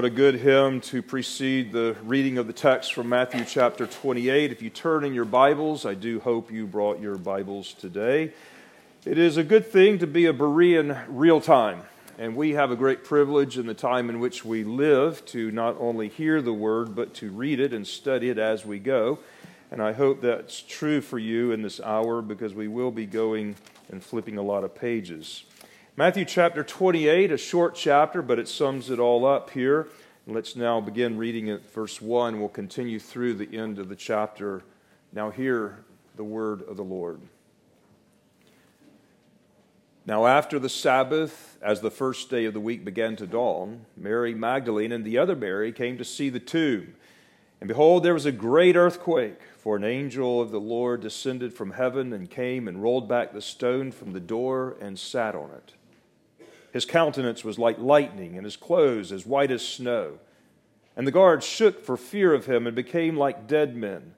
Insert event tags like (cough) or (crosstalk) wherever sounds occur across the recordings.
What a good hymn to precede the reading of the text from Matthew chapter 28. If you turn in your Bibles, I do hope you brought your Bibles today. It is a good thing to be a Berean real time, and we have a great privilege in the time in which we live to not only hear the word, but to read it and study it as we go. And I hope that's true for you in this hour because we will be going and flipping a lot of pages. Matthew chapter 28, a short chapter, but it sums it all up here. And let's now begin reading at verse 1. We'll continue through the end of the chapter. Now, hear the word of the Lord. Now, after the Sabbath, as the first day of the week began to dawn, Mary Magdalene and the other Mary came to see the tomb. And behold, there was a great earthquake, for an angel of the Lord descended from heaven and came and rolled back the stone from the door and sat on it. His countenance was like lightning, and his clothes as white as snow. And the guards shook for fear of him and became like dead men.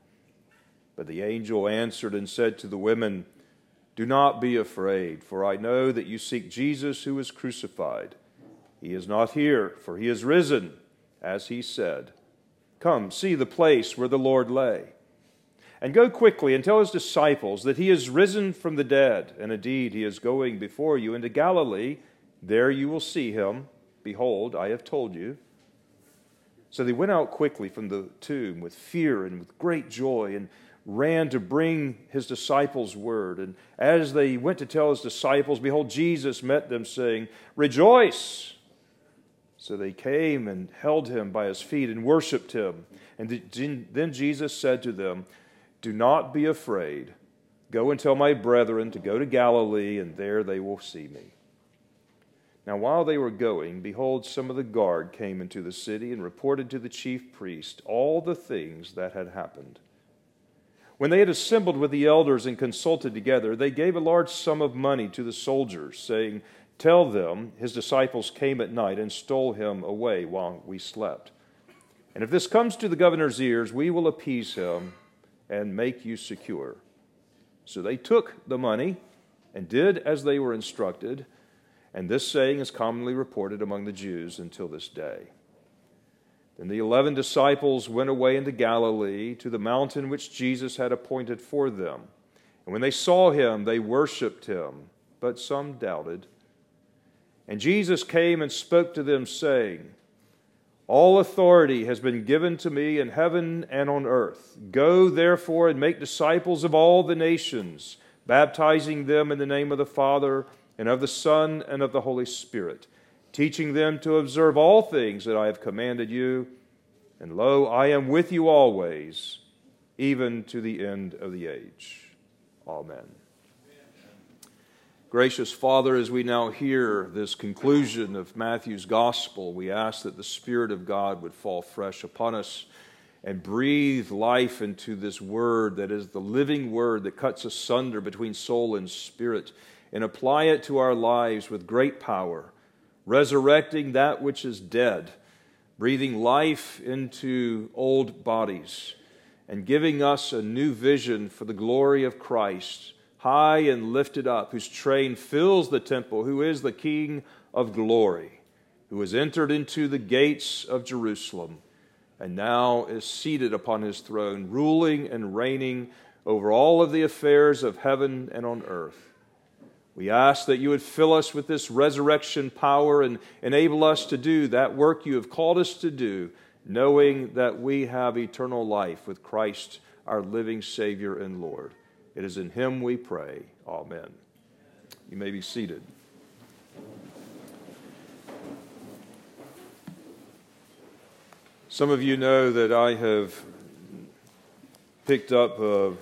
But the angel answered and said to the women, Do not be afraid, for I know that you seek Jesus who was crucified. He is not here, for he is risen, as he said. Come, see the place where the Lord lay. And go quickly and tell his disciples that he is risen from the dead, and indeed he is going before you into Galilee there you will see him. Behold, I have told you. So they went out quickly from the tomb with fear and with great joy and ran to bring his disciples word. And as they went to tell his disciples, behold, Jesus met them, saying, Rejoice! So they came and held him by his feet and worshiped him. And then Jesus said to them, Do not be afraid. Go and tell my brethren to go to Galilee, and there they will see me. Now, while they were going, behold, some of the guard came into the city and reported to the chief priest all the things that had happened. When they had assembled with the elders and consulted together, they gave a large sum of money to the soldiers, saying, Tell them his disciples came at night and stole him away while we slept. And if this comes to the governor's ears, we will appease him and make you secure. So they took the money and did as they were instructed. And this saying is commonly reported among the Jews until this day. Then the eleven disciples went away into Galilee to the mountain which Jesus had appointed for them. And when they saw him, they worshipped him, but some doubted. And Jesus came and spoke to them, saying, All authority has been given to me in heaven and on earth. Go therefore and make disciples of all the nations, baptizing them in the name of the Father and of the Son, and of the Holy Spirit, teaching them to observe all things that I have commanded you. And lo, I am with you always, even to the end of the age. Amen. Gracious Father, as we now hear this conclusion of Matthew's gospel, we ask that the Spirit of God would fall fresh upon us and breathe life into this word that is the living word that cuts asunder between soul and spirit and apply it to our lives with great power, resurrecting that which is dead, breathing life into old bodies, and giving us a new vision for the glory of Christ, high and lifted up, whose train fills the temple, who is the King of glory, who has entered into the gates of Jerusalem and now is seated upon his throne, ruling and reigning over all of the affairs of heaven and on earth. We ask that you would fill us with this resurrection power and enable us to do that work you have called us to do, knowing that we have eternal life with Christ, our living Savior and Lord. It is in Him we pray. Amen. You may be seated. Some of you know that I have picked up a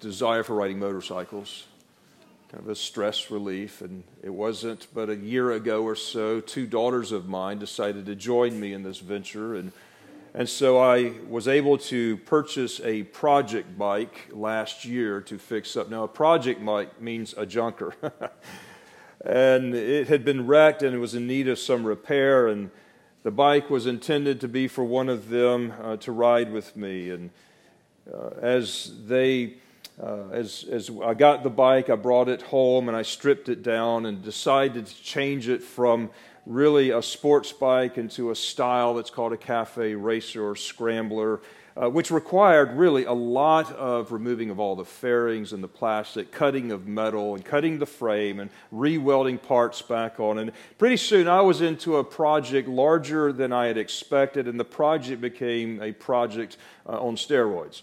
desire for riding motorcycles kind of a stress relief. And it wasn't but a year ago or so, two daughters of mine decided to join me in this venture. And, and so I was able to purchase a project bike last year to fix up. Now, a project bike means a junker. (laughs) and it had been wrecked and it was in need of some repair. And the bike was intended to be for one of them uh, to ride with me. And uh, as they uh, as, as I got the bike, I brought it home and I stripped it down and decided to change it from really a sports bike into a style that's called a cafe racer or scrambler uh, which required really a lot of removing of all the fairings and the plastic, cutting of metal, and cutting the frame, and re-welding parts back on. And pretty soon I was into a project larger than I had expected, and the project became a project uh, on steroids.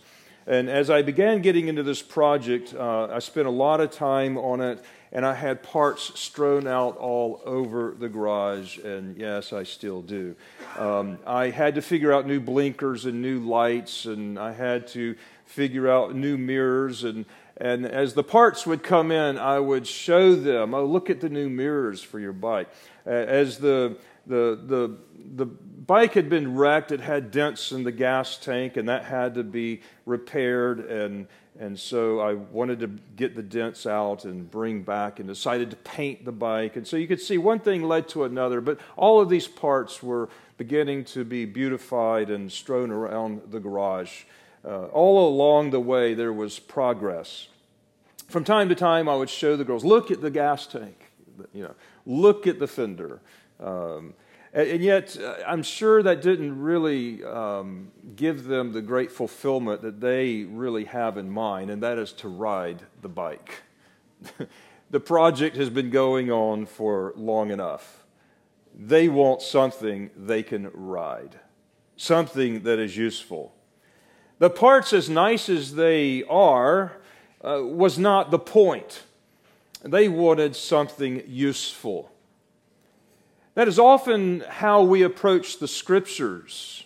And as I began getting into this project, uh, I spent a lot of time on it and I had parts strewn out all over the garage, and yes, I still do. Um, I had to figure out new blinkers and new lights, and I had to figure out new mirrors. And, and as the parts would come in, I would show them, oh, look at the new mirrors for your bike. As the, the, the, the bike had been wrecked, it had dents in the gas tank, and that had to be repaired and and so I wanted to get the dents out and bring back and decided to paint the bike. And so you could see one thing led to another, but all of these parts were beginning to be beautified and strewn around the garage. Uh, all along the way, there was progress. From time to time, I would show the girls, look at the gas tank, you know, look at the fender. Um, and yet, uh, I'm sure that didn't really um, give them the great fulfillment that they really have in mind, and that is to ride the bike. (laughs) the project has been going on for long enough. They want something they can ride, something that is useful. The parts, as nice as they are, uh, was not the point. They wanted something useful. That is often how we approach the scriptures.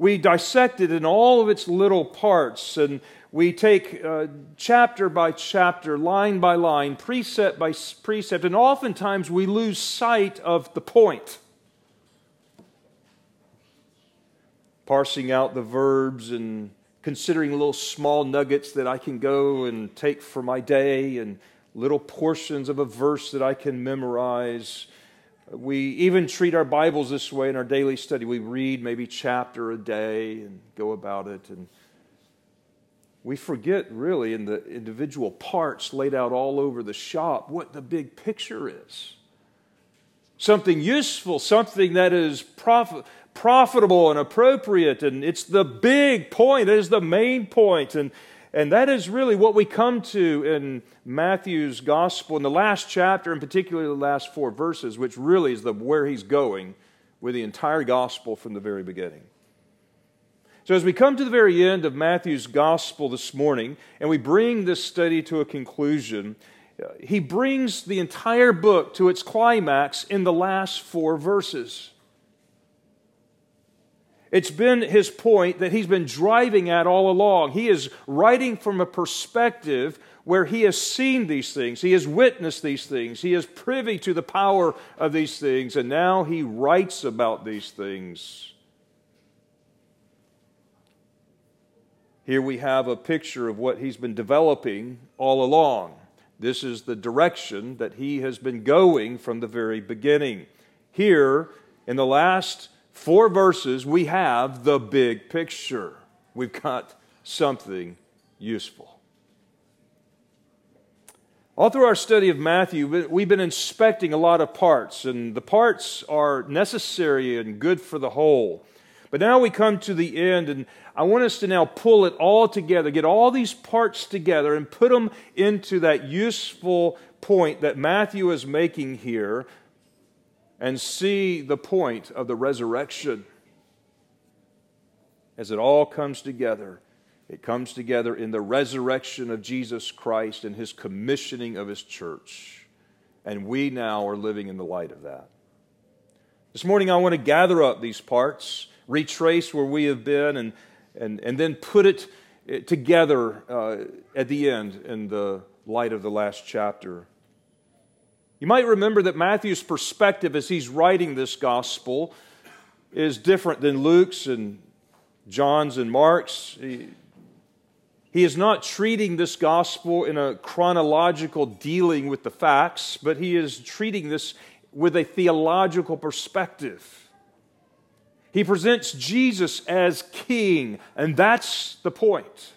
We dissect it in all of its little parts, and we take uh, chapter by chapter, line by line, precept by precept, and oftentimes we lose sight of the point. Parsing out the verbs and considering little small nuggets that I can go and take for my day, and little portions of a verse that I can memorize we even treat our Bibles this way in our daily study. We read maybe chapter a day and go about it and we forget really in the individual parts laid out all over the shop what the big picture is. Something useful, something that is prof- profitable and appropriate, and it's the big point, it is the main point. And and that is really what we come to in Matthew's gospel, in the last chapter, and particularly the last four verses, which really is the, where he's going with the entire gospel from the very beginning. So, as we come to the very end of Matthew's gospel this morning, and we bring this study to a conclusion, he brings the entire book to its climax in the last four verses. It's been his point that he's been driving at all along. He is writing from a perspective where he has seen these things, he has witnessed these things, he is privy to the power of these things, and now he writes about these things. Here we have a picture of what he's been developing all along. This is the direction that he has been going from the very beginning. Here, in the last four verses, we have the big picture. We've got something useful. All through our study of Matthew, we've been inspecting a lot of parts, and the parts are necessary and good for the whole. But now we come to the end, and I want us to now pull it all together, get all these parts together, and put them into that useful point that Matthew is making here and see the point of the resurrection. As it all comes together, it comes together in the resurrection of Jesus Christ and his commissioning of his church. And we now are living in the light of that. This morning, I want to gather up these parts, retrace where we have been, and, and, and then put it together uh, at the end in the light of the last chapter you might remember that Matthew's perspective as he's writing this gospel is different than Luke's and John's and Mark's. He, he is not treating this gospel in a chronological dealing with the facts, but he is treating this with a theological perspective. He presents Jesus as king, and that's the point.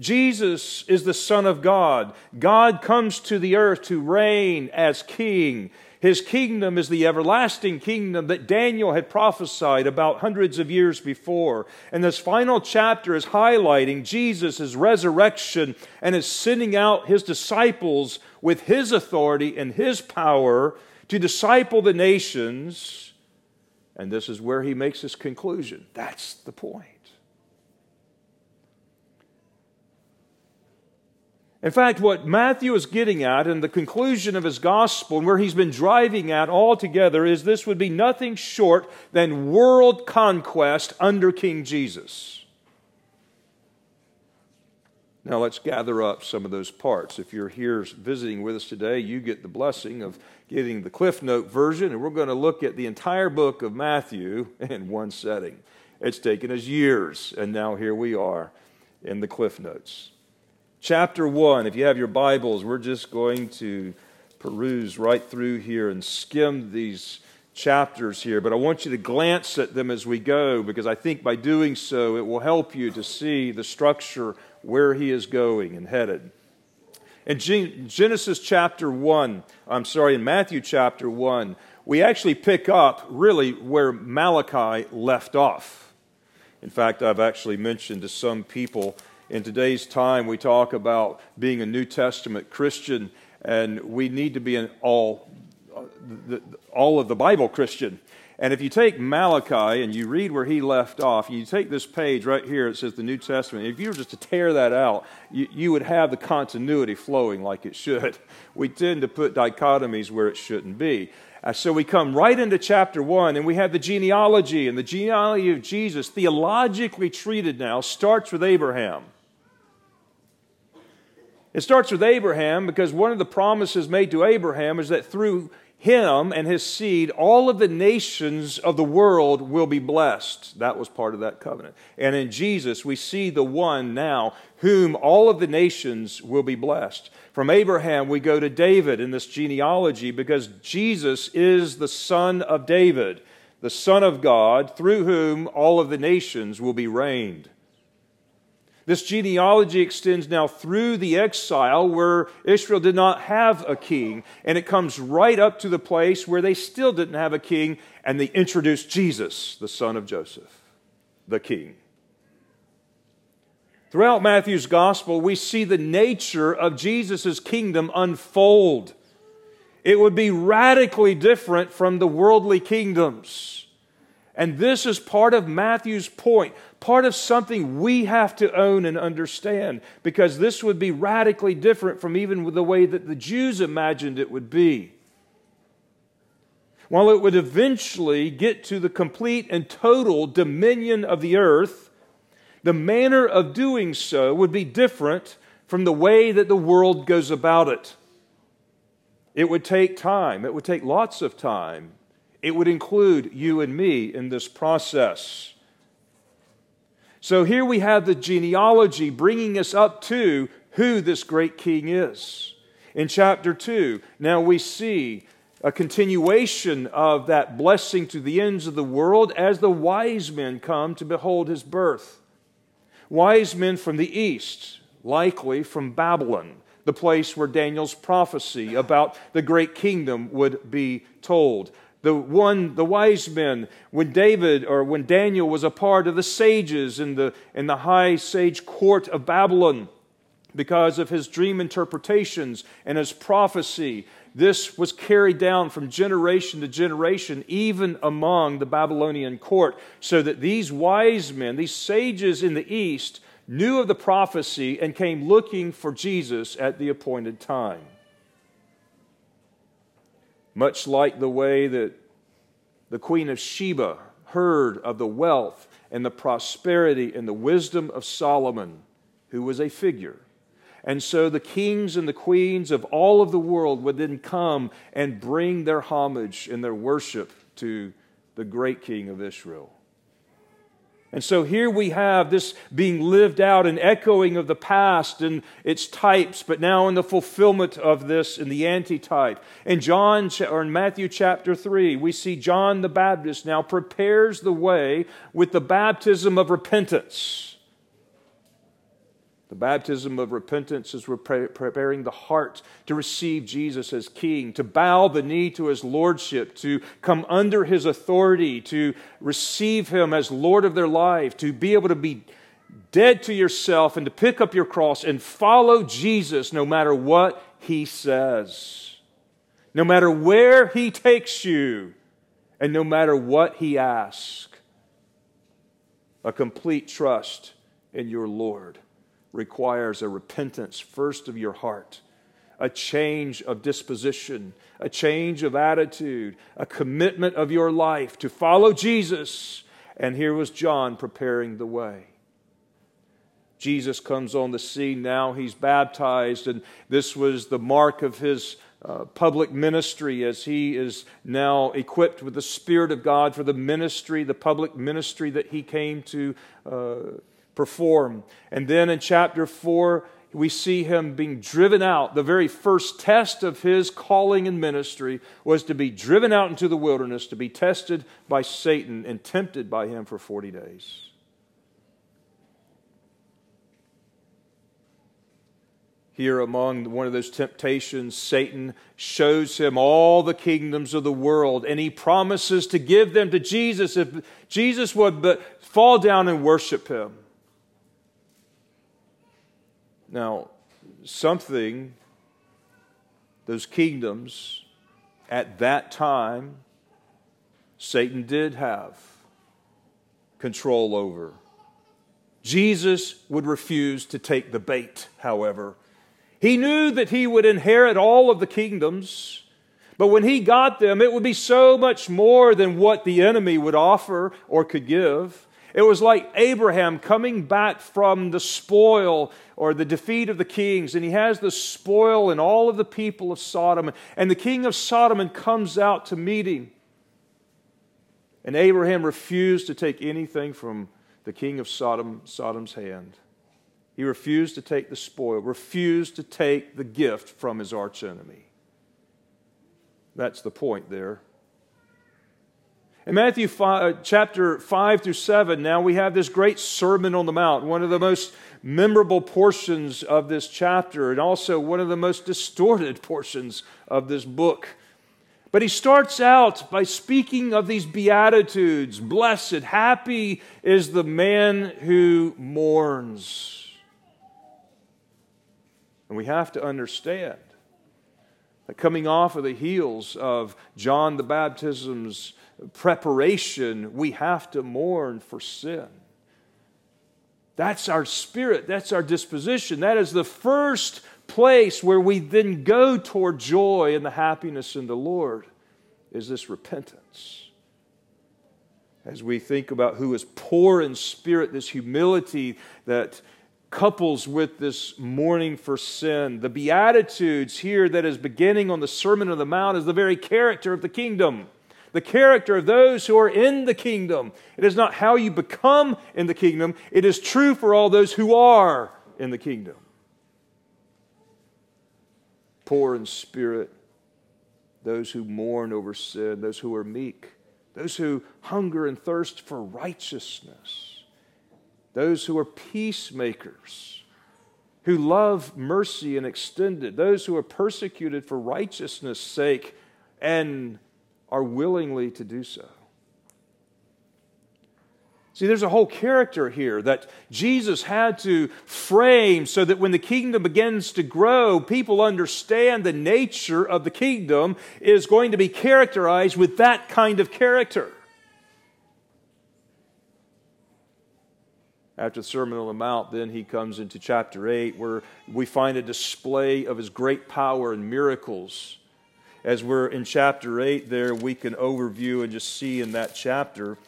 Jesus is the Son of God. God comes to the earth to reign as king. His kingdom is the everlasting kingdom that Daniel had prophesied about hundreds of years before. And this final chapter is highlighting Jesus' resurrection and is sending out his disciples with his authority and his power to disciple the nations. And this is where he makes his conclusion. That's the point. In fact, what Matthew is getting at in the conclusion of his gospel and where he's been driving at altogether is this would be nothing short than world conquest under King Jesus. Now let's gather up some of those parts. If you're here visiting with us today, you get the blessing of getting the Cliff Note version, and we're going to look at the entire book of Matthew in one setting. It's taken us years, and now here we are in the Cliff Notes chapter 1. If you have your Bibles, we're just going to peruse right through here and skim these chapters here. But I want you to glance at them as we go because I think by doing so, it will help you to see the structure where he is going and headed. In Genesis chapter 1, I'm sorry, in Matthew chapter 1, we actually pick up really where Malachi left off. In fact, I've actually mentioned to some people in today's time, we talk about being a New Testament Christian, and we need to be an all, all of the Bible Christian. And if you take Malachi and you read where he left off, you take this page right here, it says the New Testament. If you were just to tear that out, you, you would have the continuity flowing like it should. (laughs) We tend to put dichotomies where it shouldn't be. Uh, so we come right into chapter 1, and we have the genealogy, and the genealogy of Jesus, theologically treated now, starts with Abraham. It starts with Abraham because one of the promises made to Abraham is that through him and his seed, all of the nations of the world will be blessed. That was part of that covenant. And in Jesus, we see the one now whom all of the nations will be blessed. From Abraham, we go to David in this genealogy because Jesus is the son of David, the son of God, through whom all of the nations will be reigned. This genealogy extends now through the exile where Israel did not have a king, and it comes right up to the place where they still didn't have a king, and they introduced Jesus, the son of Joseph, the king. Throughout Matthew's gospel, we see the nature of Jesus' kingdom unfold. It would be radically different from the worldly kingdoms. And this is part of Matthew's point part of something we have to own and understand because this would be radically different from even the way that the Jews imagined it would be. While it would eventually get to the complete and total dominion of the earth, the manner of doing so would be different from the way that the world goes about it. It would take time, it would take lots of time. It would include you and me in this process. So here we have the genealogy bringing us up to who this great king is. In chapter 2, now we see a continuation of that blessing to the ends of the world as the wise men come to behold his birth. Wise men from the east, likely from Babylon, the place where Daniel's prophecy about the great kingdom would be told the one the wise men when david or when daniel was a part of the sages in the in the high sage court of babylon because of his dream interpretations and his prophecy this was carried down from generation to generation even among the babylonian court so that these wise men these sages in the east knew of the prophecy and came looking for jesus at the appointed time much like the way that the Queen of Sheba heard of the wealth and the prosperity and the wisdom of Solomon, who was a figure. And so the kings and the queens of all of the world would then come and bring their homage and their worship to the great king of Israel. And so here we have this being lived out and echoing of the past and its types, but now in the fulfillment of this in the antitype. In John or in Matthew chapter 3, we see John the Baptist now prepares the way with the baptism of repentance. The baptism of repentance is preparing the heart to receive Jesus as King, to bow the knee to his lordship, to come under his authority, to receive him as Lord of their life, to be able to be dead to yourself and to pick up your cross and follow Jesus no matter what he says, no matter where he takes you, and no matter what he asks. A complete trust in your Lord requires a repentance first of your heart, a change of disposition, a change of attitude, a commitment of your life to follow Jesus. And here was John preparing the way. Jesus comes on the scene now. He's baptized, and this was the mark of his uh, public ministry as he is now equipped with the Spirit of God for the ministry, the public ministry that he came to uh, perform. And then in chapter 4, we see him being driven out. The very first test of his calling and ministry was to be driven out into the wilderness, to be tested by Satan and tempted by him for 40 days. Here, among one of those temptations, Satan shows him all the kingdoms of the world, and he promises to give them to Jesus if Jesus would but fall down and worship him. Now, something, those kingdoms, at that time, Satan did have control over. Jesus would refuse to take the bait, however. He knew that he would inherit all of the kingdoms, but when he got them, it would be so much more than what the enemy would offer or could give. It was like Abraham coming back from the spoil or the defeat of the kings, and he has the spoil and all of the people of Sodom, and the king of Sodom comes out to meet him. And Abraham refused to take anything from the king of Sodom, Sodom's hand. He refused to take the spoil, refused to take the gift from his archenemy. That's the point there. In Matthew 5, uh, chapter 5 through 7, now we have this great Sermon on the Mount, one of the most memorable portions of this chapter, and also one of the most distorted (laughs) portions of this book. But he starts out by speaking of these Beatitudes Blessed, happy is the man who mourns. And we have to understand that coming off of the heels of John the Baptism's preparation, we have to mourn for sin. That's our spirit, that's our disposition. That is the first place where we then go toward joy and the happiness in the Lord is this repentance. As we think about who is poor in spirit, this humility that couples with this mourning for sin. The Beatitudes here, that is beginning on the Sermon on the Mount, is the very character of the kingdom the character of those who are in the kingdom. It is not how you become in the kingdom, it is true for all those who are in the kingdom. Poor in spirit, those who mourn over sin, those who are meek, those who hunger and thirst for righteousness, those who are peacemakers, who love mercy and extend it, those who are persecuted for righteousness' sake and are willingly to do so. See, there's a whole character here that Jesus had to frame so that when the kingdom begins to grow, people understand the nature of the kingdom is going to be characterized with that kind of character. After the Sermon on the Mount, then he comes into chapter 8, where we find a display of his great power and miracles as we're in chapter 8 there, we can overview and just see in that chapter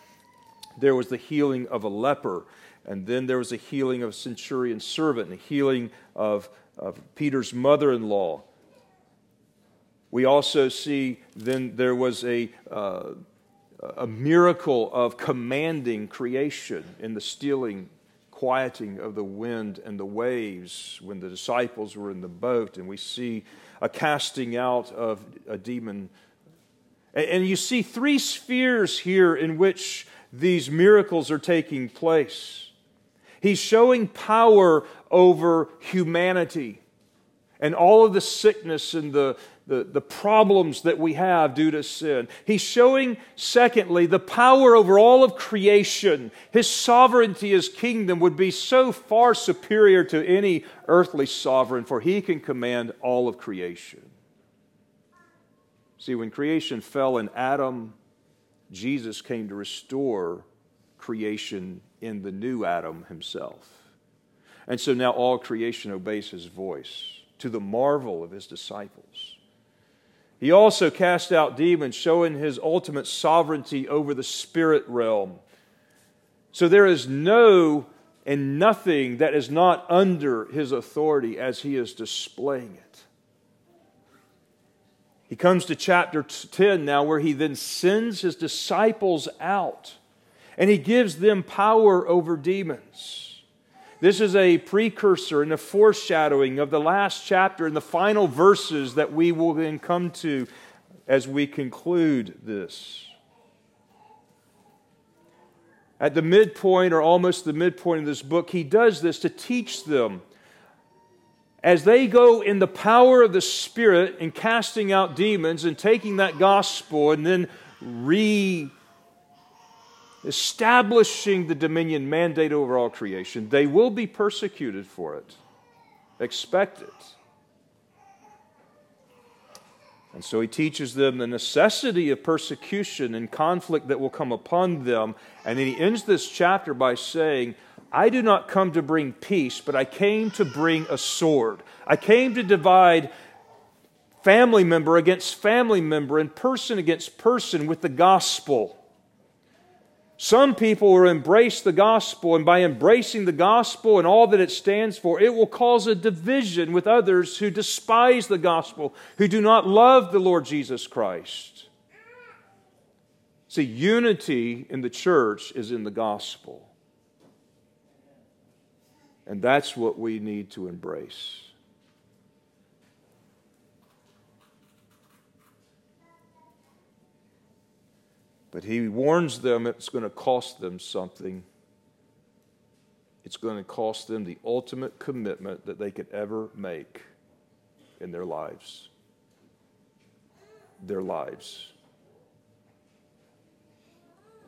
there was the healing of a leper, and then there was a healing of a centurion servant, and a healing of, of Peter's mother in law. We also see then there was a, uh, a miracle of commanding creation in the stealing, quieting of the wind and the waves when the disciples were in the boat, and we see a casting out of a demon. And you see three spheres here in which these miracles are taking place. He's showing power over humanity and all of the sickness and the, the, the problems that we have due to sin. He's showing, secondly, the power over all of creation. His sovereignty, his kingdom would be so far superior to any earthly sovereign, for he can command all of creation. See, when creation fell in Adam, Jesus came to restore creation in the new Adam himself. And so now all creation obeys his voice to the marvel of his disciples. He also cast out demons, showing his ultimate sovereignty over the spirit realm. So there is no and nothing that is not under his authority as he is displaying it. He comes to chapter 10 now, where he then sends his disciples out and he gives them power over demons. This is a precursor and a foreshadowing of the last chapter and the final verses that we will then come to as we conclude this. At the midpoint, or almost the midpoint of this book, he does this to teach them as they go in the power of the Spirit and casting out demons and taking that gospel and then re establishing the dominion mandate over all creation, they will be persecuted for it. Expect it. And so he teaches them the necessity of persecution and conflict that will come upon them. And then he ends this chapter by saying, I do not come to bring peace, but I came to bring a sword. I came to divide family member against family member and person against person with the gospel. Some people will embrace the gospel, and by embracing the gospel and all that it stands for, it will cause a division with others who despise the gospel, who do not love the Lord Jesus Christ. See, unity in the church is in the gospel. And that's what we need to embrace. But he warns them it's going to cost them something. It's going to cost them the ultimate commitment that they could ever make in their lives. Their lives.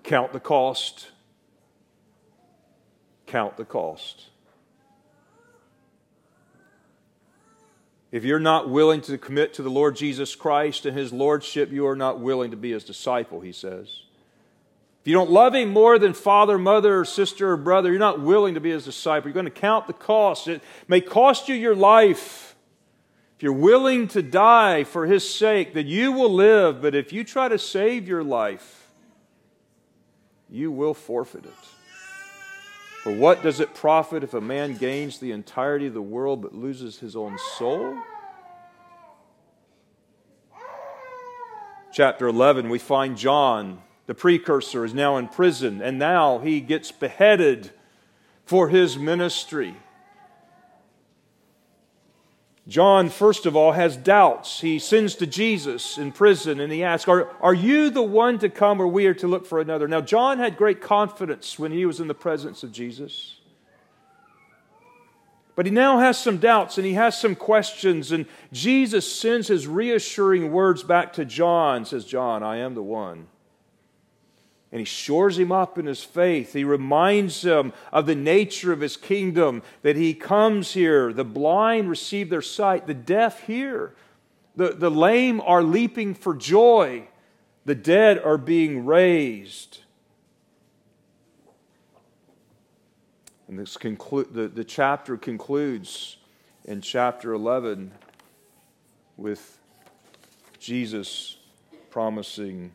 Count the cost. Count the cost. If you're not willing to commit to the Lord Jesus Christ and his lordship, you are not willing to be his disciple, he says. If you don't love him more than father, mother, or sister, or brother, you're not willing to be his disciple. You're going to count the cost. It may cost you your life. If you're willing to die for his sake, then you will live. But if you try to save your life, you will forfeit it. For what does it profit if a man gains the entirety of the world but loses his own soul? Chapter 11, we find John, the precursor, is now in prison, and now he gets beheaded for his ministry. John, first of all, has doubts. He sends to Jesus in prison and he asks, are, are you the one to come or we are to look for another? Now, John had great confidence when he was in the presence of Jesus. But he now has some doubts and he has some questions, and Jesus sends his reassuring words back to John, says, John, I am the one and he shores him up in his faith. He reminds him of the nature of his kingdom, that he comes here. The blind receive their sight, the deaf hear, the, the lame are leaping for joy, the dead are being raised. And this conclu- the, the chapter concludes in chapter 11 with Jesus promising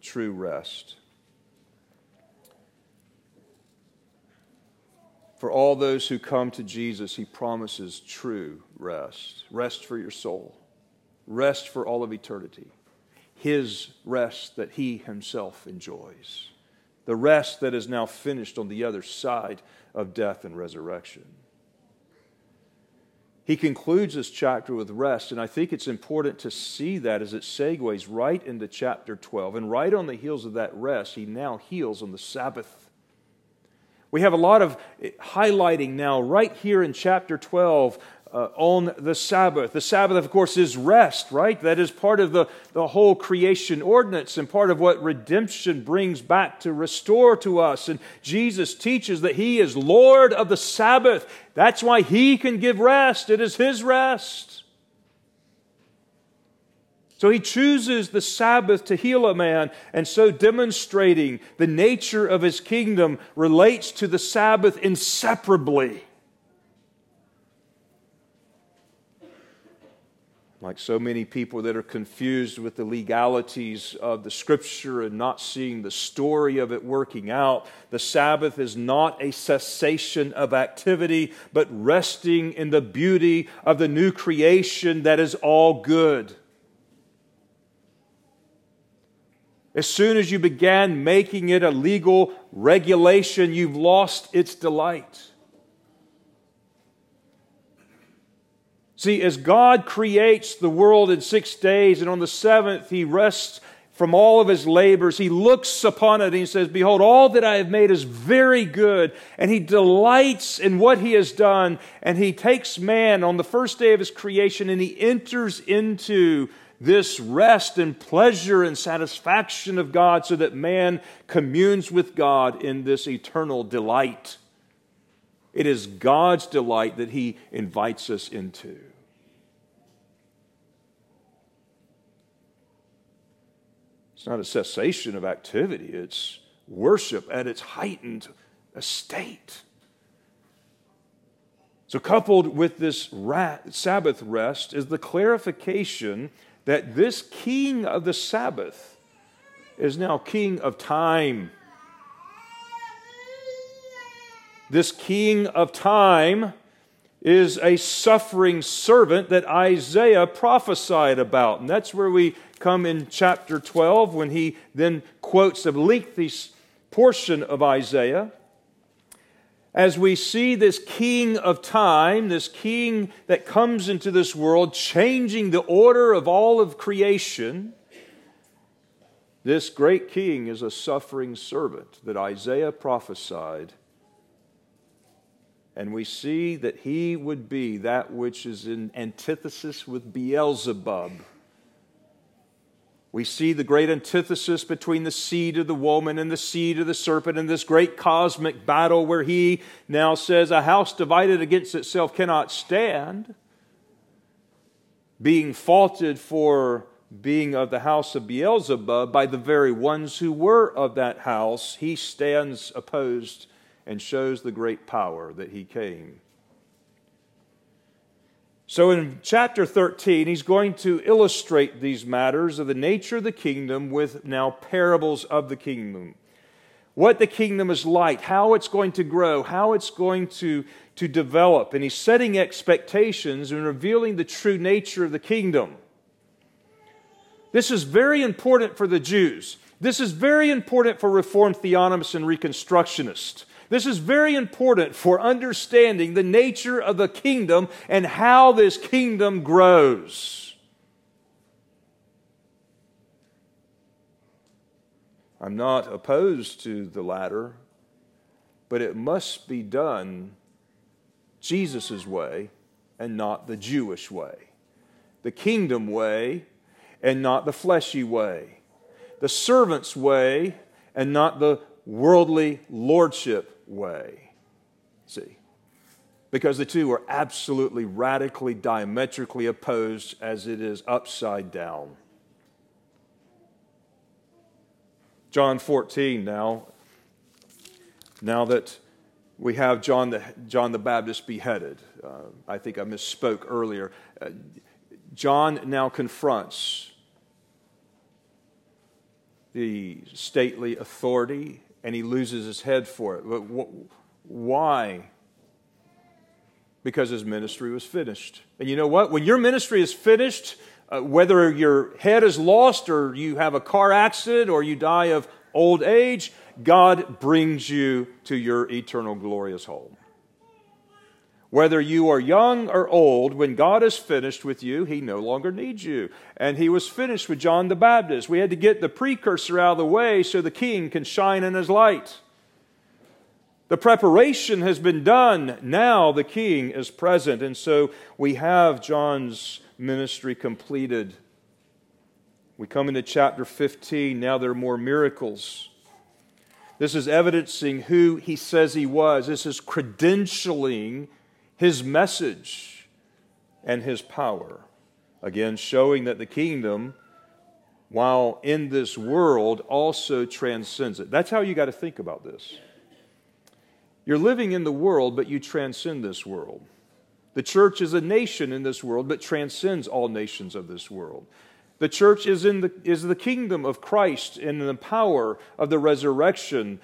true rest. For all those who come to Jesus, he promises true rest. Rest for your soul, rest for all of eternity. His rest that he himself enjoys. The rest that is now finished on the other side of death and resurrection. He concludes this chapter with rest, and I think it's important to see that as it segues right into chapter 12. And right on the heels of that rest, he now heals on the Sabbath We have a lot of highlighting now, right here in chapter 12, uh, on the Sabbath. The Sabbath, of course, is rest, right? That is part of the, the whole creation ordinance and part of what redemption brings back to restore to us. And Jesus teaches that He is Lord of the Sabbath. That's why He can give rest, it is His rest. So he chooses the Sabbath to heal a man, and so demonstrating the nature of his kingdom relates to the Sabbath inseparably. like so many people that are confused with the legalities of the scripture and not seeing the story of it working out. The Sabbath is not a cessation of activity, but resting in the beauty of the new creation that is all good. As soon as you began making it a legal regulation, you've lost its delight. See, as God creates the world in six days, and on the seventh he rests from all of his labors, he looks upon it and he says, Behold, all that I have made is very good. And he delights in what he has done. And he takes man on the first day of his creation and he enters into this rest and pleasure and satisfaction of God so that man communes with God in this eternal delight. It is God's delight that he invites us into. It's not a cessation of activity, it's worship at its heightened estate. So, coupled with this Sabbath rest is the clarification that this king of the Sabbath is now king of time. This king of time is a suffering servant that Isaiah prophesied about. And that's where we come in chapter 12 when he then quotes a lengthy portion of Isaiah. As we see this king of time, this king that comes into this world, changing the order of all of creation, this great king is a suffering servant that Isaiah prophesied and we see that he would be that which is in antithesis with Beelzebub. We see the great antithesis between the seed of the woman and the seed of the serpent in this great cosmic battle where he now says, A house divided against itself cannot stand, being faulted for being of the house of Beelzebub by the very ones who were of that house. He stands opposed and shows the great power that he came. So in chapter 13, he's going to illustrate these matters of the nature of the kingdom with now parables of the kingdom. What the kingdom is like, how it's going to grow, how it's going to, to develop. And he's setting expectations and revealing the true nature of the kingdom. This is very important for the Jews. This is very important for Reformed theonomists and Reconstructionists. This is very important for understanding the nature of the kingdom and how this kingdom grows. I'm not opposed to the latter, but it must be done Jesus' way and not the Jewish way, the kingdom way and not the fleshy way, the servant's way and not the worldly lordship way. See? Because the two are absolutely radically, diametrically opposed as it is upside down. John 14 now, now that we have John the, John the Baptist beheaded. Uh, I think I misspoke earlier. Uh, John now confronts the stately authority and he loses his head for it. But why? Because his ministry was finished. And you know what? When your ministry is finished, uh, whether your head is lost or you have a car accident or you die of old age, God brings you to your eternal glorious home. Whether you are young or old, when God is finished with you, He no longer needs you. And He was finished with John the Baptist. We had to get the precursor out of the way so the king can shine in His light. The preparation has been done. Now the king is present. And so we have John's ministry completed. We come into chapter 15. Now there are more miracles. This is evidencing who he says he was. This is credentialing his message and his power. Again, showing that the kingdom, while in this world, also transcends it. That's how you got to think about this. You're living in the world, but you transcend this world. The church is a nation in this world, but transcends all nations of this world. The church is, in the, is the kingdom of Christ in the power of the resurrection,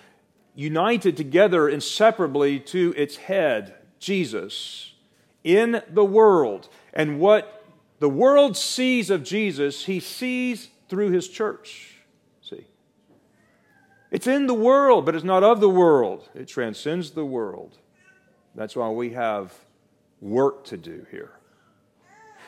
united together inseparably to its head, Jesus, in the world. And what the world sees of Jesus, he sees through his church. See? It's in the world, but it's not of the world. It transcends the world. That's why we have work to do here.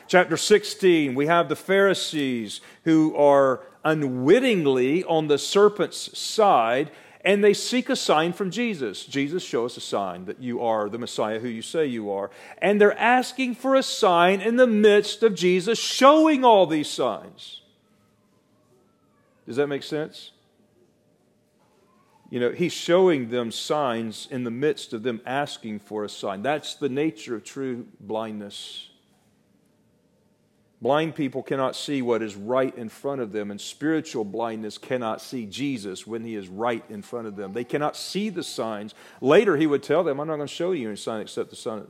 Chapter 16, we have the Pharisees who are unwittingly on the serpent's side and they seek a sign from Jesus. Jesus, show us a sign that you are the Messiah who you say you are. And they're asking for a sign in the midst of Jesus showing all these signs. Does that make sense? You know, he's showing them signs in the midst of them asking for a sign. That's the nature of true blindness. Blind people cannot see what is right in front of them, and spiritual blindness cannot see Jesus when he is right in front of them. They cannot see the signs. Later, he would tell them, I'm not going to show you any sign except the son of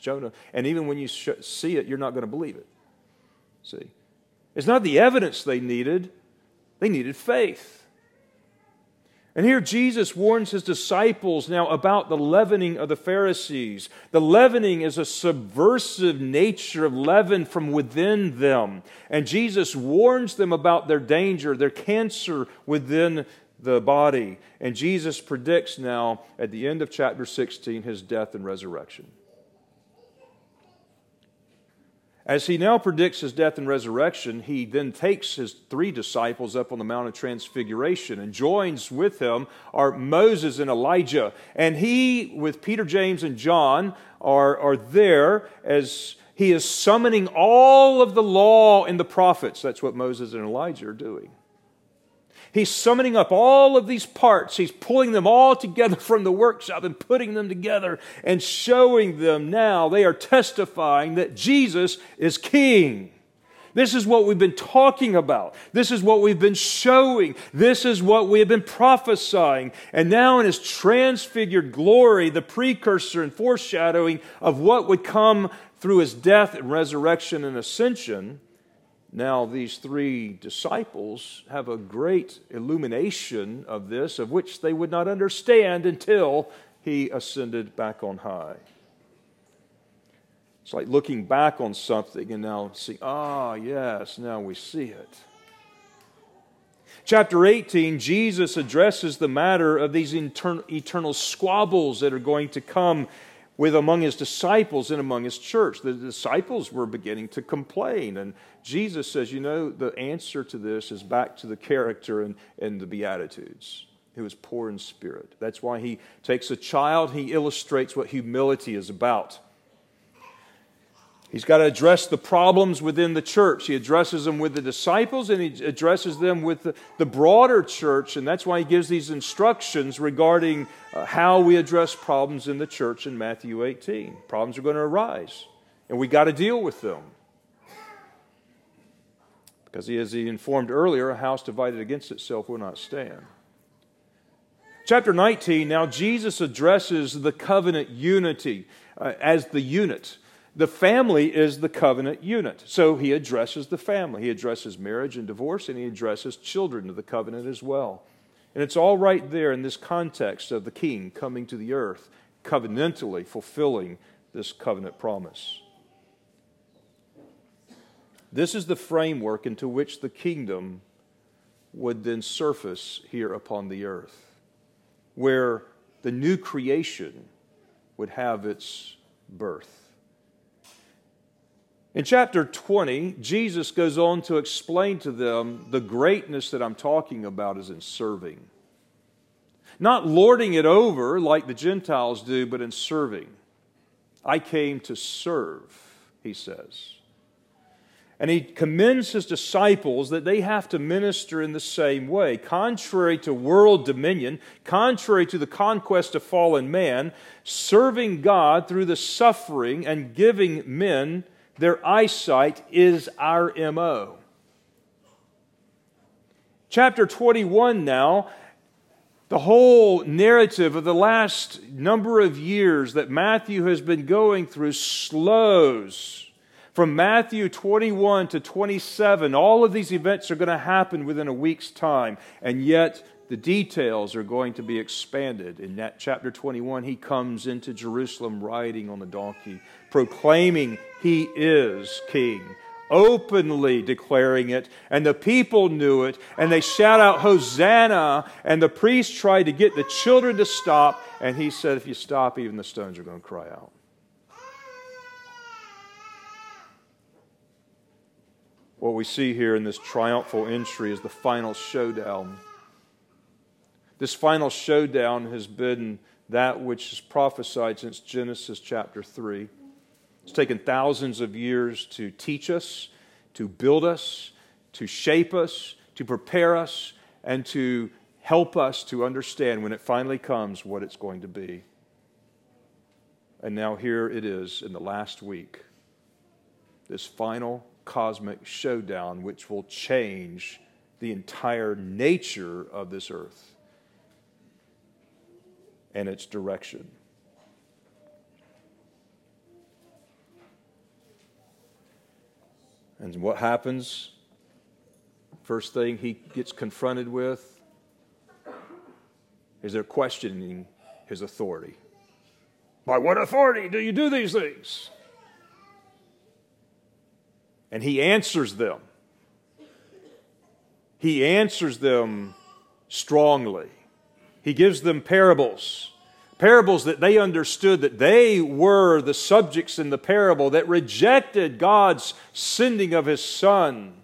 Jonah. And even when you sh- see it, you're not going to believe it. See? It's not the evidence they needed, they needed faith. And here Jesus warns his disciples now about the leavening of the Pharisees. The leavening is a subversive nature of leaven from within them. And Jesus warns them about their danger, their cancer within the body. And Jesus predicts now at the end of chapter 16 his death and resurrection. As he now predicts his death and resurrection, he then takes his three disciples up on the Mount of Transfiguration and joins with him are Moses and Elijah. And he, with Peter, James, and John, are, are there as he is summoning all of the law and the prophets. That's what Moses and Elijah are doing. He's summoning up all of these parts. He's pulling them all together from the workshop and putting them together and showing them now. They are testifying that Jesus is King. This is what we've been talking about. This is what we've been showing. This is what we have been prophesying. And now, in his transfigured glory, the precursor and foreshadowing of what would come through his death and resurrection and ascension, now, these three disciples have a great illumination of this, of which they would not understand until he ascended back on high. It's like looking back on something and now see, ah, yes, now we see it. Chapter 18, Jesus addresses the matter of these eternal squabbles that are going to come with among his disciples and among his church. The disciples were beginning to complain. And Jesus says, you know, the answer to this is back to the character and, and the Beatitudes, who is poor in spirit. That's why he takes a child, he illustrates what humility is about. He's got to address the problems within the church. He addresses them with the disciples and he addresses them with the, the broader church. And that's why he gives these instructions regarding uh, how we address problems in the church in Matthew 18. Problems are going to arise, and we got to deal with them. Because as he informed earlier, a house divided against itself will not stand. Chapter 19, now Jesus addresses the covenant unity uh, as the unit. The family is the covenant unit. So he addresses the family. He addresses marriage and divorce, and he addresses children of the covenant as well. And it's all right there in this context of the king coming to the earth, covenantally fulfilling this covenant promise. This is the framework into which the kingdom would then surface here upon the earth, where the new creation would have its birth. In chapter 20, Jesus goes on to explain to them the greatness that I'm talking about is in serving. not lording it over like the Gentiles do, but in serving. I came to serve, he says. And he commends his disciples that they have to minister in the same way. Contrary to world dominion, contrary to the conquest of fallen man, serving God through the suffering and giving men their eyesight is our MO. Chapter 21 now, the whole narrative of the last number of years that Matthew has been going through slows from Matthew 21 to 27, all of these events are going to happen within a week's time, and yet the details are going to be expanded. In that chapter 21, he comes into Jerusalem riding on the donkey, proclaiming he is king openly declaring it, and the people knew it, and they shout out, Hosanna! And the priest tried to get the children to stop, and he said, If you stop, even the stones are going to cry out. What we see here in this triumphal entry is the final showdown. This final showdown has been that which is prophesied since Genesis chapter 3. It's taken thousands of years to teach us, to build us, to shape us, to prepare us, and to help us to understand when it finally comes what it's going to be. And now here it is in the last week, this final cosmic showdown which will change the entire nature of this earth and its direction. And what happens? First thing he gets confronted with is they're questioning his authority. By what authority do you do these things? And he answers them. He answers them strongly. He gives them parables. Parables that they understood that they were the subjects in the parable that rejected God's sending of his son.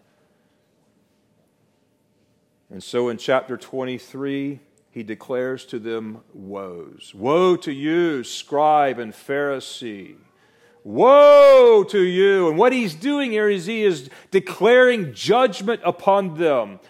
And so in chapter 23, he declares to them woes. Woe to you, scribe and Pharisee! Woe to you. And what he's doing here is he is declaring judgment upon them.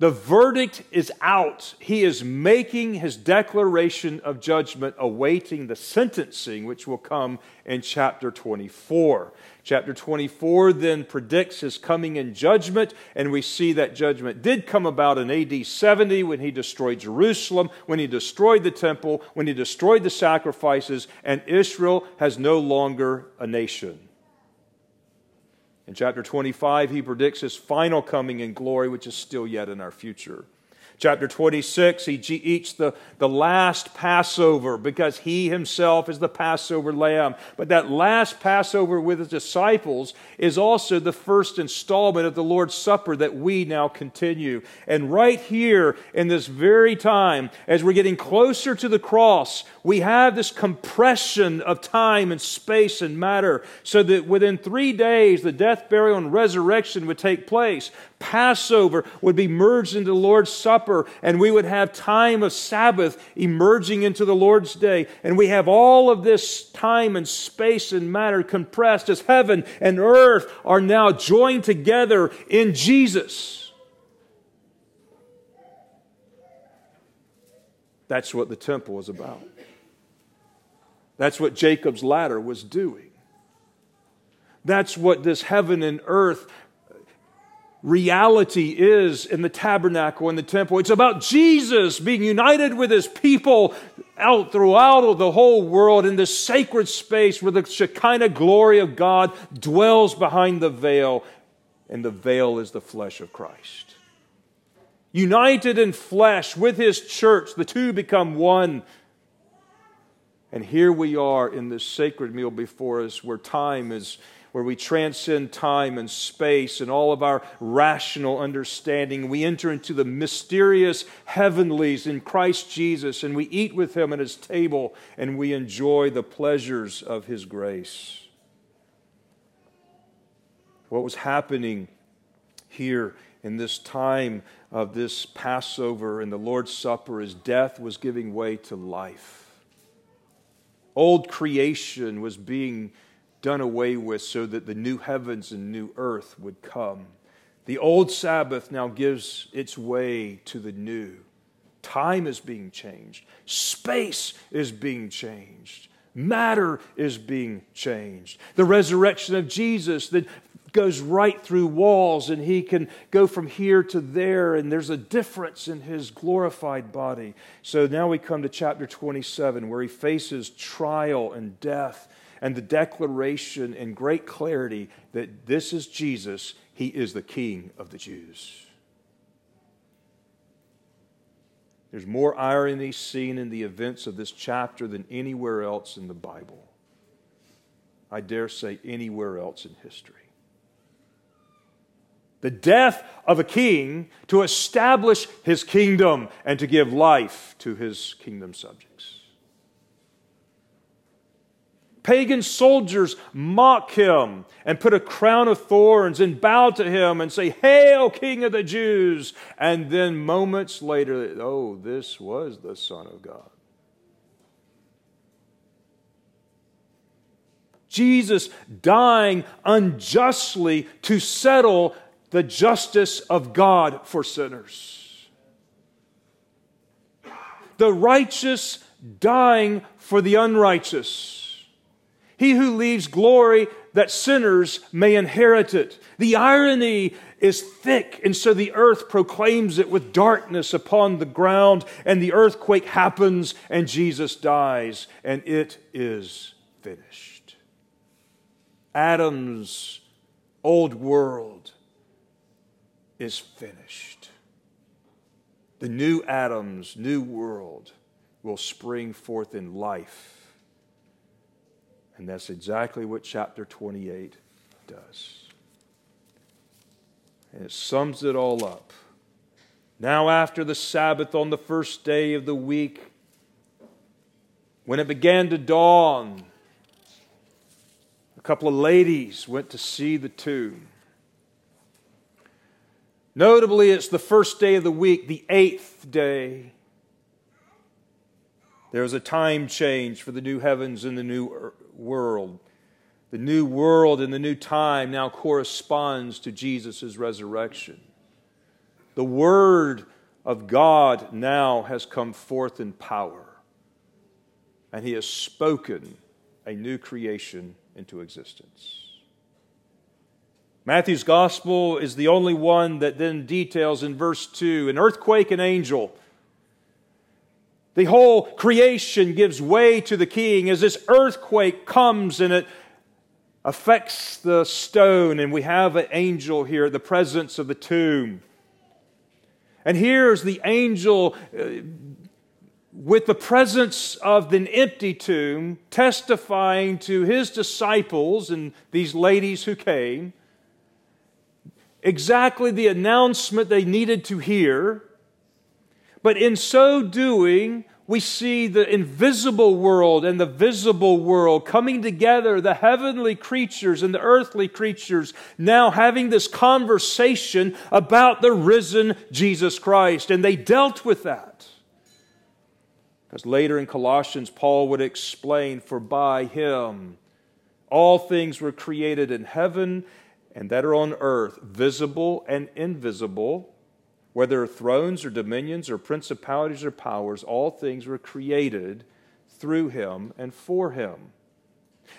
The verdict is out. He is making his declaration of judgment, awaiting the sentencing, which will come in chapter 24. Chapter 24 then predicts his coming in judgment, and we see that judgment did come about in AD 70 when he destroyed Jerusalem, when he destroyed the temple, when he destroyed the sacrifices, and Israel has no longer a nation. In chapter 25, he predicts his final coming in glory, which is still yet in our future. Chapter 26, he eats the, the last Passover because he himself is the Passover lamb. But that last Passover with his disciples is also the first installment of the Lord's Supper that we now continue. And right here in this very time, as we're getting closer to the cross, we have this compression of time and space and matter so that within three days, the death, burial, and resurrection would take place. Passover would be merged into the Lord's Supper, and we would have time of Sabbath emerging into the Lord's day. And we have all of this time and space and matter compressed as heaven and earth are now joined together in Jesus. That's what the temple was about. That's what Jacob's ladder was doing. That's what this heaven and earth reality is in the tabernacle and the temple. It's about Jesus being united with his people out throughout the whole world in this sacred space where the Shekinah glory of God dwells behind the veil, and the veil is the flesh of Christ. United in flesh with his church, the two become one. And here we are in this sacred meal before us where time is where we transcend time and space and all of our rational understanding. We enter into the mysterious heavenlies in Christ Jesus and we eat with him at his table and we enjoy the pleasures of his grace. What was happening here in this time of this Passover and the Lord's Supper is death was giving way to life. Old creation was being done away with so that the new heavens and new earth would come. The old Sabbath now gives its way to the new. Time is being changed, space is being changed. Matter is being changed. The resurrection of Jesus that goes right through walls and he can go from here to there, and there's a difference in his glorified body. So now we come to chapter 27 where he faces trial and death and the declaration in great clarity that this is Jesus, he is the King of the Jews. There's more irony seen in the events of this chapter than anywhere else in the Bible. I dare say, anywhere else in history. The death of a king to establish his kingdom and to give life to his kingdom subjects. Pagan soldiers mock him and put a crown of thorns and bow to him and say, Hail, King of the Jews! And then moments later, oh, this was the Son of God. Jesus dying unjustly to settle the justice of God for sinners. The righteous dying for the unrighteous he who leaves glory that sinners may inherit it. The irony is thick, and so the earth proclaims it with darkness upon the ground, and the earthquake happens, and Jesus dies, and it is finished. Adam's old world is finished. The new Adam's new world will spring forth in life and that's exactly what chapter 28 does. And it sums it all up. Now, after the Sabbath on the first day of the week, when it began to dawn, a couple of ladies went to see the tomb. Notably, it's the first day of the week, the eighth day. There was a time change for the new heavens and the new world. The new world and the new time now corresponds to Jesus' resurrection. The Word of God now has come forth in power, and He has spoken a new creation into existence. Matthew's gospel is the only one that then details in verse 2 an earthquake, an angel the whole creation gives way to the king as this earthquake comes and it affects the stone, and we have an angel here the presence of the tomb. And here's the angel uh, with the presence of the empty tomb testifying to his disciples and these ladies who came exactly the announcement they needed to hear but in so doing, we see the invisible world and the visible world coming together, the heavenly creatures and the earthly creatures now having this conversation about the risen Jesus Christ. And they dealt with that. Because later in Colossians, Paul would explain, For by him all things were created in heaven and that are on earth, visible and invisible whether thrones or dominions or principalities or powers, all things were created through him and for him.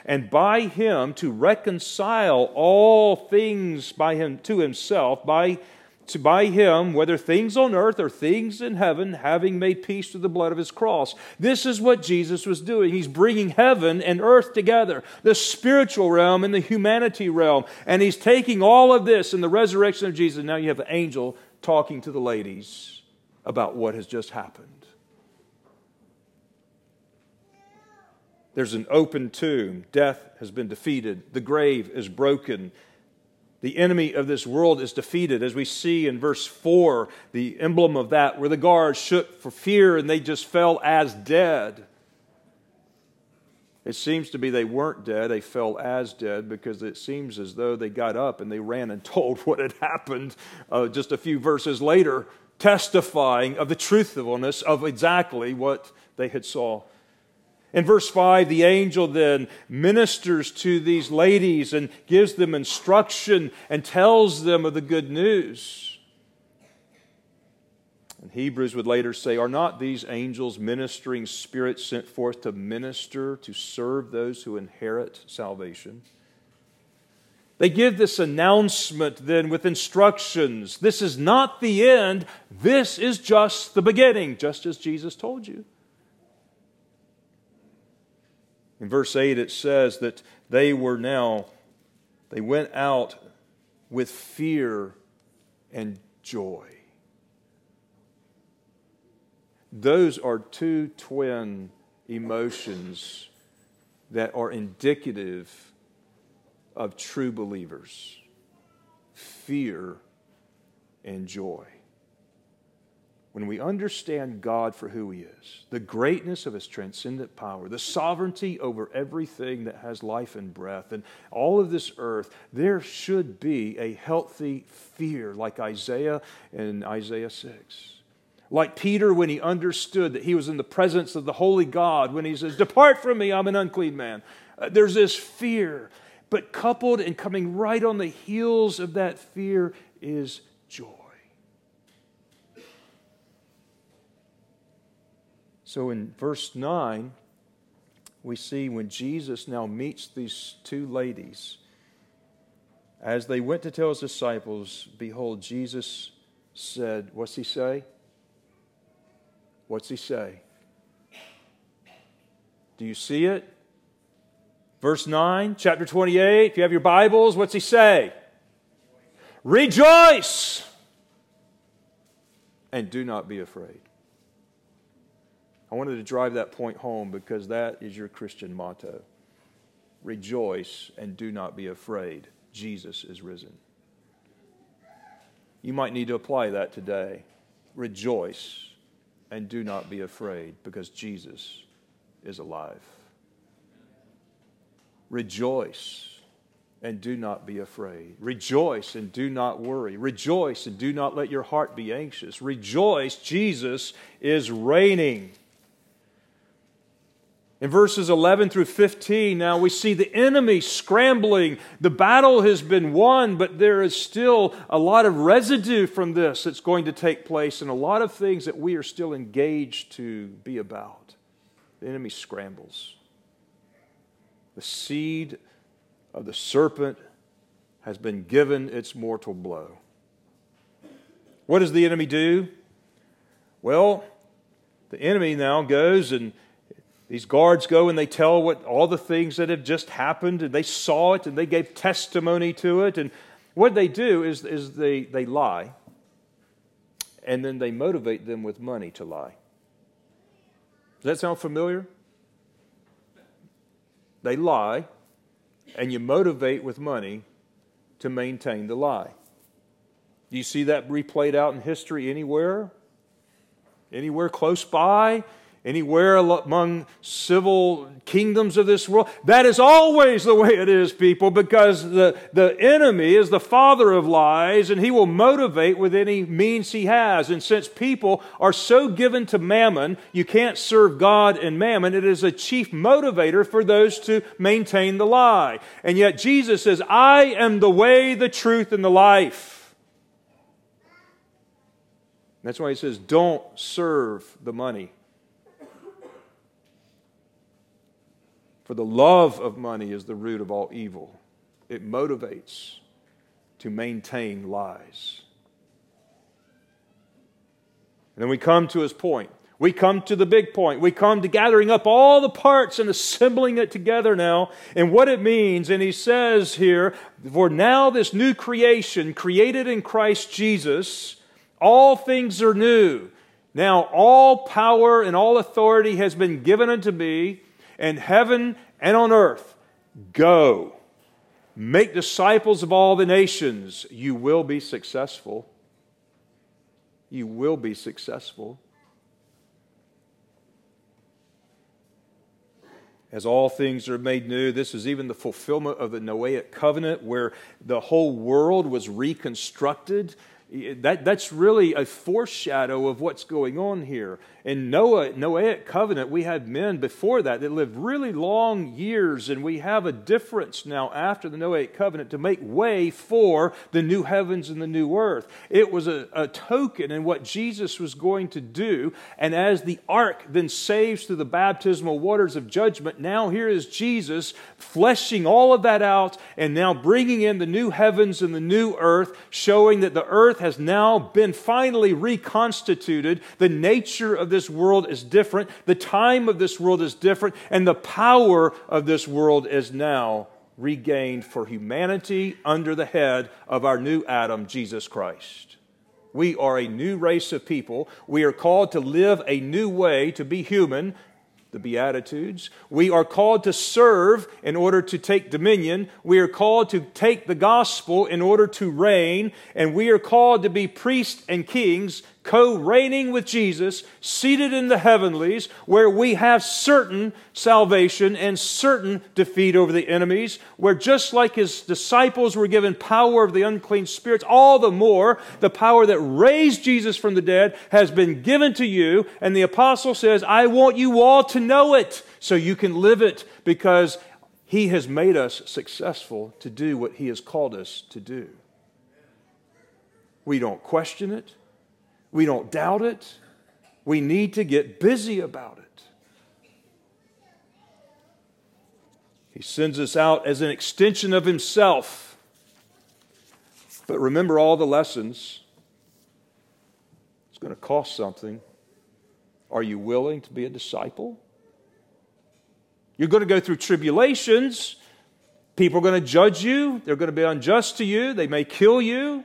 And by him to reconcile all things by him to himself, by to by him, whether things on earth or things in heaven, having made peace through the blood of his cross. This is what Jesus was doing. He's bringing heaven and earth together, the spiritual realm and the humanity realm. And he's taking all of this in the resurrection of Jesus. Now you have an angel talking to the ladies about what has just happened. There's an open tomb. Death has been defeated. The grave is broken. The enemy of this world is defeated, as we see in verse 4, the emblem of that, where the guards shook for fear and they just fell as dead. It seems to be they weren't dead, they fell as dead because it seems as though they got up and they ran and (laughs) told what had happened uh, just a few verses later, testifying of the truthfulness of exactly what they had saw. In verse 5, the angel then ministers to these ladies and gives them instruction and tells them of the good news. And Hebrews would later say, Are not these angels ministering spirits sent forth to minister, to serve those who inherit salvation? They give this announcement then with instructions. This is not the end, this is just the beginning, just as Jesus told you. In verse 8, it says that they were now, they went out with fear and joy. Those are two twin emotions that are indicative of true believers fear and joy. When we understand God for who He is, the greatness of His transcendent power, the sovereignty over everything that has life and breath, and all of this earth, there should be a healthy fear, like Isaiah in Isaiah 6. Like Peter, when he understood that he was in the presence of the holy God, when he says, Depart from me, I'm an unclean man. Uh, there's this fear. But coupled and coming right on the heels of that fear is joy. So in verse 9, we see when Jesus now meets these two ladies, as they went to tell his disciples, behold, Jesus said, What's he say? What's he say? Do you see it? Verse 9, chapter 28. If you have your Bibles, what's he say? Rejoice and do not be afraid. I wanted to drive that point home because that is your Christian motto. Rejoice and do not be afraid. Jesus is risen. You might need to apply that today. Rejoice and do not be afraid because Jesus is alive. Rejoice and do not be afraid. Rejoice and do not worry. Rejoice and do not let your heart be anxious. Rejoice, Jesus is reigning. In verses 11 through 15, now we see the enemy scrambling. The battle has been won, but there is still a lot of residue from this that's going to take place and a lot of things that we are still engaged to be about. The enemy scrambles. The seed of the serpent has been given its mortal blow. What does the enemy do? Well, the enemy now goes and these guards go and they tell what all the things that have just happened, and they saw it and they gave testimony to it. And what they do is, is they, they lie, and then they motivate them with money to lie. Does that sound familiar? They lie, and you motivate with money to maintain the lie. Do you see that replayed out in history anywhere? Anywhere close by? Anywhere among civil kingdoms of this world. That is always the way it is, people, because the, the enemy is the father of lies and he will motivate with any means he has. And since people are so given to mammon, you can't serve God and mammon. It is a chief motivator for those to maintain the lie. And yet Jesus says, I am the way, the truth, and the life. That's why he says, don't serve the money. For the love of money is the root of all evil. It motivates to maintain lies. And then we come to his point. We come to the big point. We come to gathering up all the parts and assembling it together now and what it means. And he says here, For now, this new creation, created in Christ Jesus, all things are new. Now, all power and all authority has been given unto me in heaven and on earth. Go. Make disciples of all the nations. You will be successful. You will be successful. as all things are made new. This is even the fulfillment of the Noahic covenant where the whole world was reconstructed. That, that's really a foreshadow of what's going on here. In Noah, Noahic covenant, we had men before that that lived really long years, and we have a difference now after the Noahic covenant to make way for the new heavens and the new earth. It was a, a token in what Jesus was going to do, and as the ark then saves through the baptismal waters of judgment, now here is Jesus fleshing all of that out and now bringing in the new heavens and the new earth, showing that the earth has now been finally reconstituted. The nature of this world is different, the time of this world is different, and the power of this world is now regained for humanity under the head of our new Adam, Jesus Christ. We are a new race of people. We are called to live a new way to be human, the Beatitudes. We are called to serve in order to take dominion. We are called to take the gospel in order to reign. And we are called to be priests and kings co reigning with Jesus, seated in the heavenlies, where we have certain salvation and certain defeat over the enemies, where just like his disciples were given power of the unclean spirits, all the more the power that raised Jesus from the dead has been given to you. And the apostle says, I want you all to know it so you can live it because he has made us successful to do what he has called us to do. We don't question it. We don't doubt it. We need to get busy about it. He sends us out as an extension of Himself. But remember all the lessons. It's going to cost something. Are you willing to be a disciple? You're going to go through tribulations. People are going to judge you. They're going to be unjust to you. They may kill you.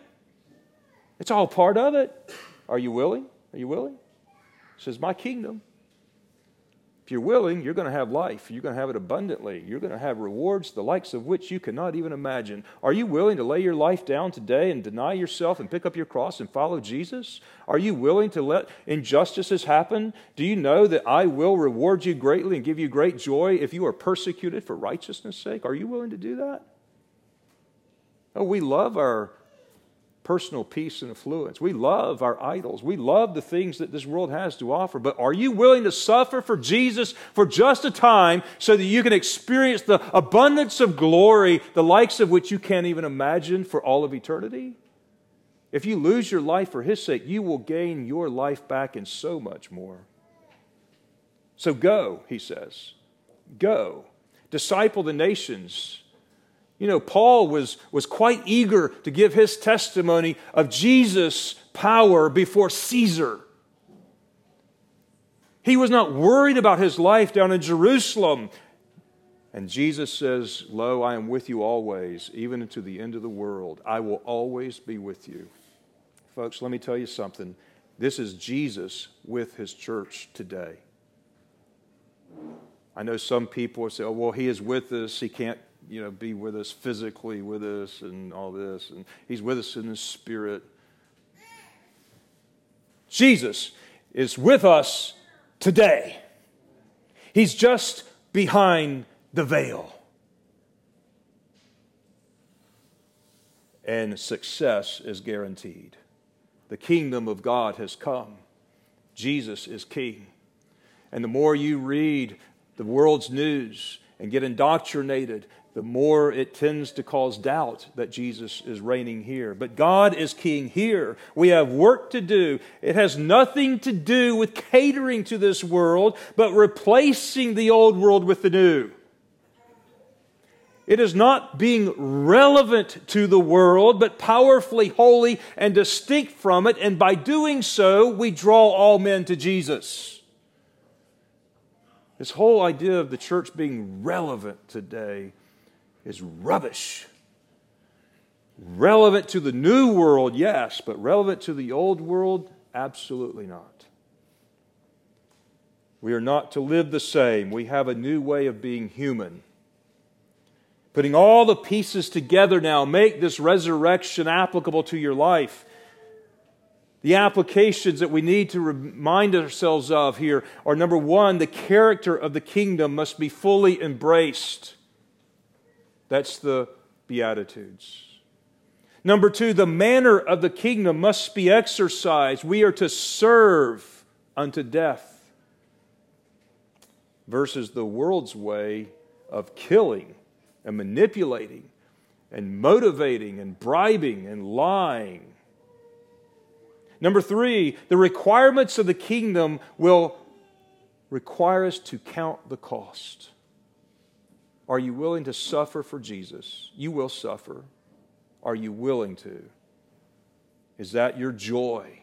It's all part of it. Are you willing? Are you willing? He says, My kingdom. If you're willing, you're going to have life. You're going to have it abundantly. You're going to have rewards, the likes of which you cannot even imagine. Are you willing to lay your life down today and deny yourself and pick up your cross and follow Jesus? Are you willing to let injustices happen? Do you know that I will reward you greatly and give you great joy if you are persecuted for righteousness' sake? Are you willing to do that? Oh, we love our personal peace and affluence. We love our idols. We love the things that this world has to offer. But are you willing to suffer for Jesus for just a time so that you can experience the abundance of glory, the likes of which you can't even imagine for all of eternity? If you lose your life for His sake, you will gain your life back and so much more. So go, he says. Go. Disciple the nations you know, Paul was, was quite eager to give his testimony of Jesus' power before Caesar. He was not worried about his life down in Jerusalem. And Jesus says, Lo, I am with you always, even unto the end of the world. I will always be with you. Folks, let me tell you something. This is Jesus with his church today. I know some people say, oh, well, he is with us. He can't you know, be with us physically with us and all this. And he's with us in his spirit. Jesus is with us today. He's just behind the veil. And success is guaranteed. The kingdom of God has come. Jesus is king. And the more you read the world's news and get indoctrinated the more it tends to cause doubt that Jesus is reigning here. But God is king here. We have work to do. It has nothing to do with catering to this world, but replacing the old world with the new. It is not being relevant to the world, but powerfully holy and distinct from it. And by doing so, we draw all men to Jesus. This whole idea of the church being relevant today is rubbish. Relevant to the new world, yes, but relevant to the old world, absolutely not. We are not to live the same. We have a new way of being human. Putting all the pieces together now, make this resurrection applicable to your life. The applications that we need to remind ourselves of here are number one, the character of the kingdom must be fully embraced. That's the Beatitudes. Number two, the manner of the kingdom must be exercised. We are to serve unto death versus the world's way of killing and manipulating and motivating and bribing and lying. Number three, the requirements of the kingdom will require us to count the cost. Are you willing to suffer for Jesus? You will suffer. Are you willing to? Is that your joy?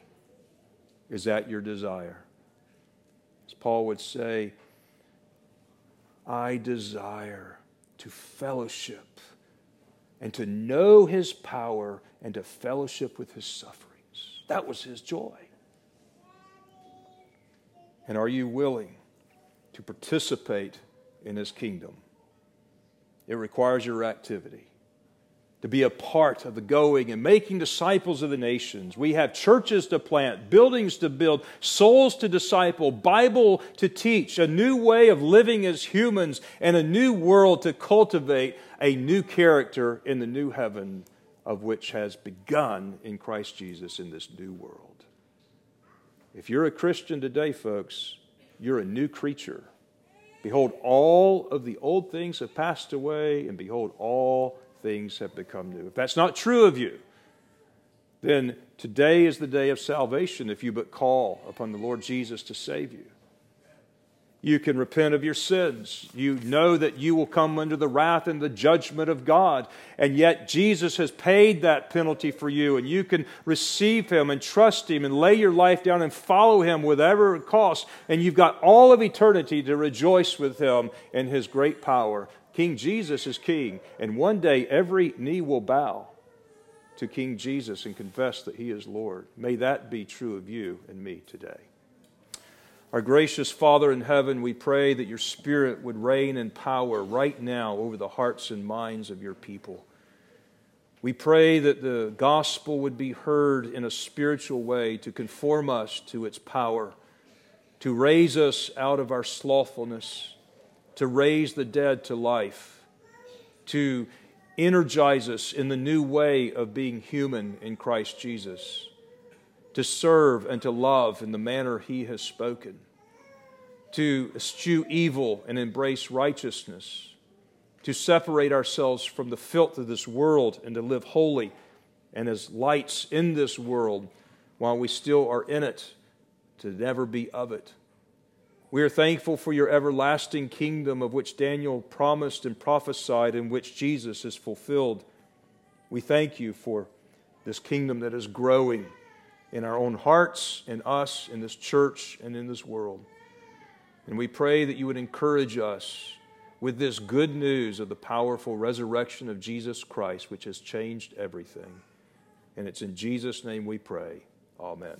Is that your desire? As Paul would say, I desire to fellowship and to know his power and to fellowship with his sufferings. That was his joy. And are you willing to participate in his kingdom? It requires your activity to be a part of the going and making disciples of the nations. We have churches to plant, buildings to build, souls to disciple, Bible to teach, a new way of living as humans, and a new world to cultivate a new character in the new heaven of which has begun in Christ Jesus in this new world. If you're a Christian today, folks, you're a new creature. Behold, all of the old things have passed away, and behold, all things have become new. If that's not true of you, then today is the day of salvation if you but call upon the Lord Jesus to save you. You can repent of your sins. You know that you will come under the wrath and the judgment of God. And yet, Jesus has paid that penalty for you, and you can receive Him and trust Him and lay your life down and follow Him whatever it costs. And you've got all of eternity to rejoice with Him in His great power. King Jesus is King, and one day every knee will bow to King Jesus and confess that He is Lord. May that be true of you and me today. Our gracious Father in heaven, we pray that your Spirit would reign in power right now over the hearts and minds of your people. We pray that the gospel would be heard in a spiritual way to conform us to its power, to raise us out of our slothfulness to raise the dead to life, to energize us in the new way of being human in Christ Jesus, to serve and to love in the manner He has spoken, to eschew evil and embrace righteousness, to separate ourselves from the filth of this world and to live holy and as lights in this world while we still are in it, to never be of it. We are thankful for your everlasting kingdom of which Daniel promised and prophesied, and which Jesus has fulfilled. We thank you for this kingdom that is growing in our own hearts, in us, in this church, and in this world. And we pray that you would encourage us with this good news of the powerful resurrection of Jesus Christ, which has changed everything. And it's in Jesus' name we pray. Amen.